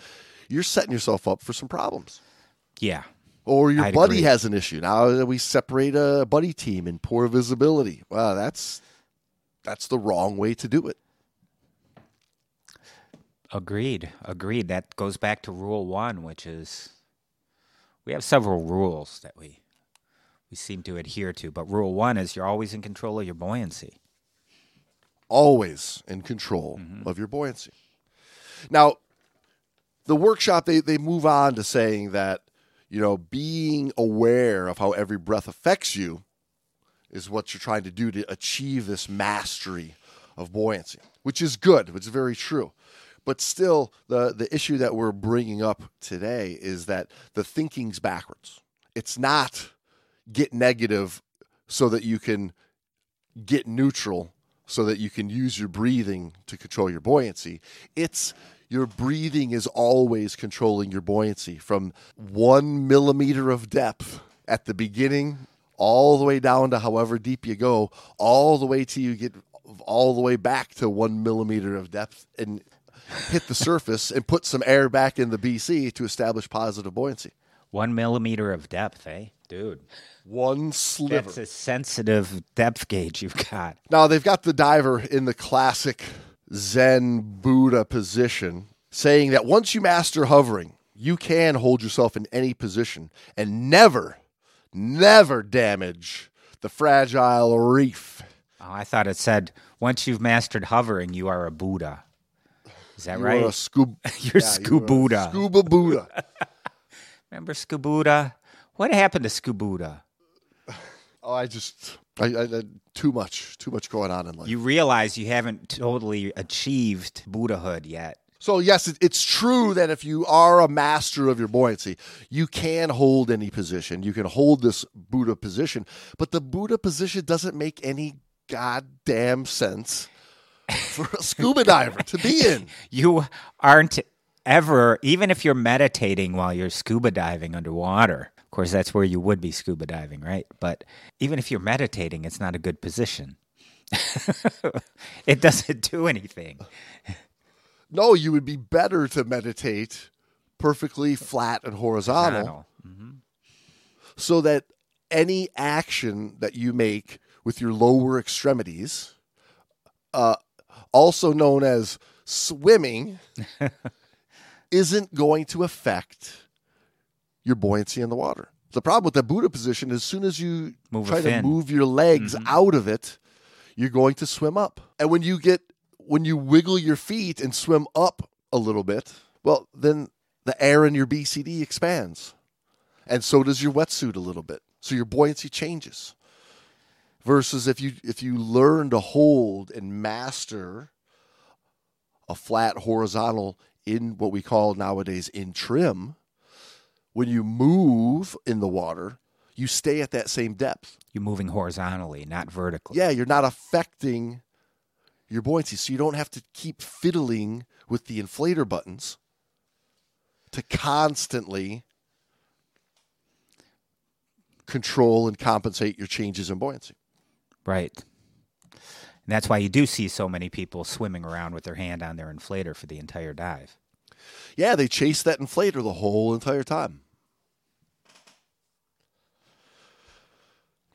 Speaker 1: you're setting yourself up for some problems.
Speaker 2: Yeah.
Speaker 1: Or your
Speaker 2: I'd
Speaker 1: buddy
Speaker 2: agree.
Speaker 1: has an issue. Now we separate a buddy team in poor visibility. Well, that's that's the wrong way to do it.
Speaker 2: Agreed. Agreed. That goes back to rule one, which is we have several rules that we we seem to adhere to, but rule one is you're always in control of your buoyancy.
Speaker 1: always in control mm-hmm. of your buoyancy. Now, the workshop they they move on to saying that you know being aware of how every breath affects you is what you're trying to do to achieve this mastery of buoyancy, which is good, is very true. But still, the the issue that we're bringing up today is that the thinking's backwards. It's not get negative so that you can get neutral so that you can use your breathing to control your buoyancy. It's your breathing is always controlling your buoyancy from one millimeter of depth at the beginning, all the way down to however deep you go, all the way till you get all the way back to one millimeter of depth and hit the surface and put some air back in the BC to establish positive buoyancy.
Speaker 2: One millimeter of depth, eh? Dude.
Speaker 1: One sliver.
Speaker 2: That's a sensitive depth gauge you've got.
Speaker 1: Now they've got the diver in the classic Zen Buddha position, saying that once you master hovering, you can hold yourself in any position and never, never damage the fragile reef.
Speaker 2: Oh, I thought it said once you've mastered hovering, you are a Buddha. Is that
Speaker 1: You
Speaker 2: right?
Speaker 1: are a scuba,
Speaker 2: You're
Speaker 1: yeah, you
Speaker 2: Scubuda.
Speaker 1: Scuba Buddha.
Speaker 2: Remember Scubuda? What happened to Scubuda?
Speaker 1: Oh, I just, I, I, I, too much, too much going on in life.
Speaker 2: You realize you haven't totally achieved Buddhahood yet.
Speaker 1: So yes, it's true that if you are a master of your buoyancy, you can hold any position. You can hold this Buddha position, but the Buddha position doesn't make any goddamn sense for a scuba diver to be in.
Speaker 2: You aren't ever, even if you're meditating while you're scuba diving underwater. Of course, that's where you would be scuba diving, right? But even if you're meditating, it's not a good position. it doesn't do anything.
Speaker 1: No, you would be better to meditate perfectly flat and horizontal
Speaker 2: Horizontal.
Speaker 1: so that any action that you make with your lower extremities, uh, also known as swimming, isn't going to affect your buoyancy in the water. The problem with the Buddha position is as soon as you
Speaker 2: Move
Speaker 1: try to.
Speaker 2: Mm-hmm.
Speaker 1: move your legs out of it, you're going to swim up. And when you get when you wiggle your feet and swim up a little bit, well, then the air in your BCD expands. And so does your wetsuit a little bit. So your buoyancy changes. Versus if you if you learn to hold and master a flat horizontal in what we call nowadays in trim, when you move in the water, you stay at that same depth.
Speaker 2: You're moving horizontally, not vertically.
Speaker 1: Yeah, you're not affecting your buoyancy, so you don't have to keep fiddling with the inflator buttons to constantly control and compensate your changes in buoyancy.
Speaker 2: Right. And that's why you do see so many people swimming around with their hand on their inflator for the entire dive.
Speaker 1: Yeah, they chase that inflator the whole entire time.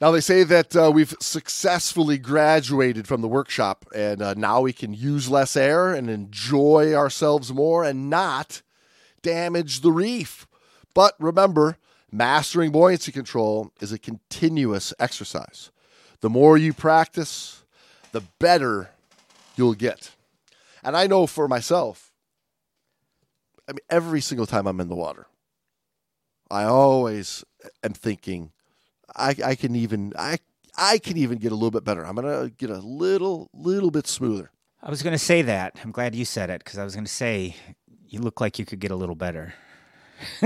Speaker 1: Now they say that uh, we've successfully graduated from the workshop, and uh, now we can use less air and enjoy ourselves more, and not damage the reef. But remember, mastering buoyancy control is a continuous exercise. The more you practice, the better you'll get. And I know for myself, I mean, every single time I'm in the water, I always am thinking, I, I can even I I can even get a little bit better. I'm gonna get a little little bit smoother.
Speaker 2: I was going to say that. I'm glad you said it because I was going to say you look like you could get a little better.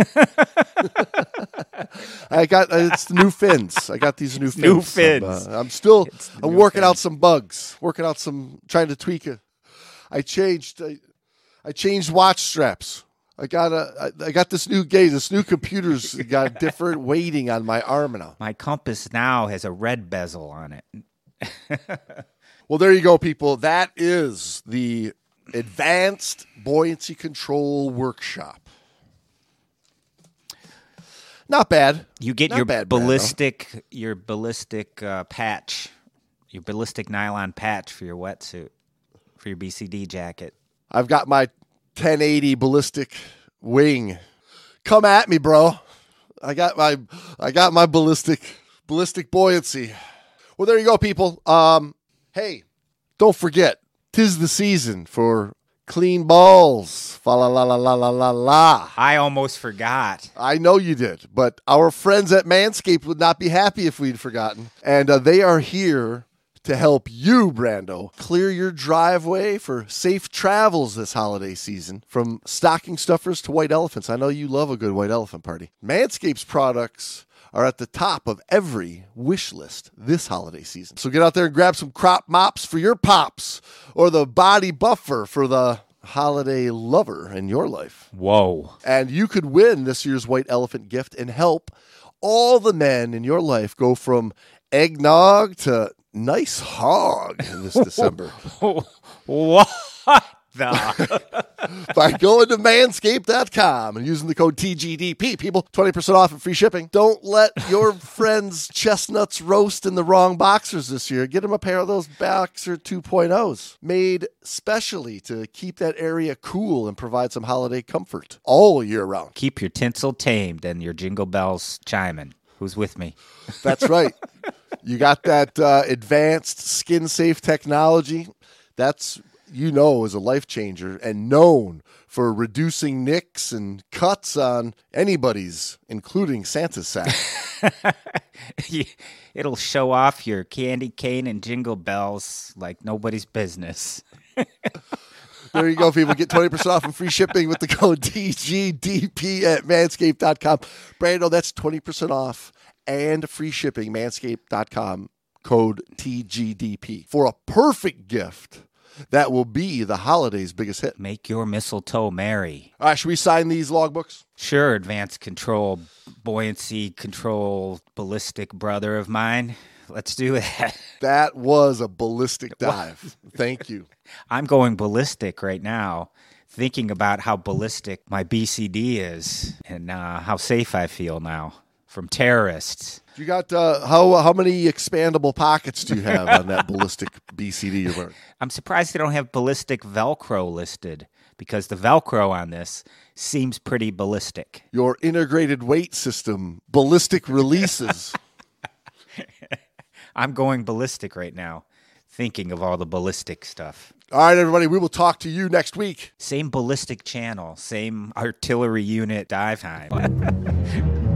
Speaker 1: I got uh, it's the new fins. I got these new fins.
Speaker 2: new
Speaker 1: I'm, uh, I'm still I'm working out some bugs, working out some trying to tweak it. I changed. I, I changed watch straps. I got a. I got this new gauge. This new computer's got different weighting on my arm now.
Speaker 2: My compass now has a red bezel on it.
Speaker 1: Well, there you go, people. That is the Advanced Buoyancy Control Workshop. Not bad.
Speaker 2: You get
Speaker 1: Not
Speaker 2: your
Speaker 1: bad,
Speaker 2: ballistic, your ballistic uh, patch, your ballistic nylon patch for your wetsuit, for your BCD jacket.
Speaker 1: I've got my 1080 ballistic wing. Come at me, bro. I got my I got my ballistic ballistic buoyancy. Well, there you go, people. Um, hey, don't forget, tis the season for clean balls. Fa la la la la la la la.
Speaker 2: I almost forgot.
Speaker 1: I know you did, but our friends at Manscaped would not be happy if we'd forgotten. And uh, they are here to help you, Brando, clear your driveway for safe travels this holiday season. From stocking stuffers to white elephants. I know you love a good white elephant party. Manscapes products are at the top of every wish list this holiday season. So get out there and grab some crop mops for your pops or the body buffer for the holiday lover in your life.
Speaker 2: Whoa.
Speaker 1: And you could win this year's White Elephant gift and help all the men in your life go from eggnog to nice hog this December
Speaker 2: what the?
Speaker 1: by going to manscaped.com and using the code TGDP. People, 20% off and free shipping. Don't let your friends' chestnuts roast in the wrong boxers this year. Get them a pair of those Boxer 2.0s made specially to keep that area cool and provide some holiday comfort all year round.
Speaker 2: Keep your tinsel tamed and your jingle bells chiming. Who's with me?
Speaker 1: That's right. You got that uh, advanced skin safe technology. That's, you know, is a life changer and known for reducing nicks and cuts on anybody's, including Santa's sack.
Speaker 2: It'll show off your candy cane and jingle bells like nobody's business.
Speaker 1: there you go, people. Get 20% off and free shipping with the code TGDP at manscaped.com. Brando, that's 20% off and free shipping. Manscaped.com, code TGDP. For a perfect gift that will be the holiday's biggest hit.
Speaker 2: Make your mistletoe merry.
Speaker 1: All right, should we sign these logbooks?
Speaker 2: Sure, advanced control, buoyancy control, ballistic brother of mine. Let's do that.
Speaker 1: That was a ballistic dive. Thank you.
Speaker 2: I'm going ballistic right now, thinking about how ballistic my BCD is and uh, how safe I feel now from terrorists.
Speaker 1: You got uh, how how many expandable pockets do you have on that ballistic BCD you're wearing?
Speaker 2: I'm surprised they don't have ballistic Velcro listed because the Velcro on this seems pretty ballistic.
Speaker 1: Your integrated weight system, ballistic releases.
Speaker 2: I'm going ballistic right now, thinking of all the ballistic stuff.
Speaker 1: All right, everybody, we will talk to you next week.
Speaker 2: Same ballistic channel, same artillery unit dive time.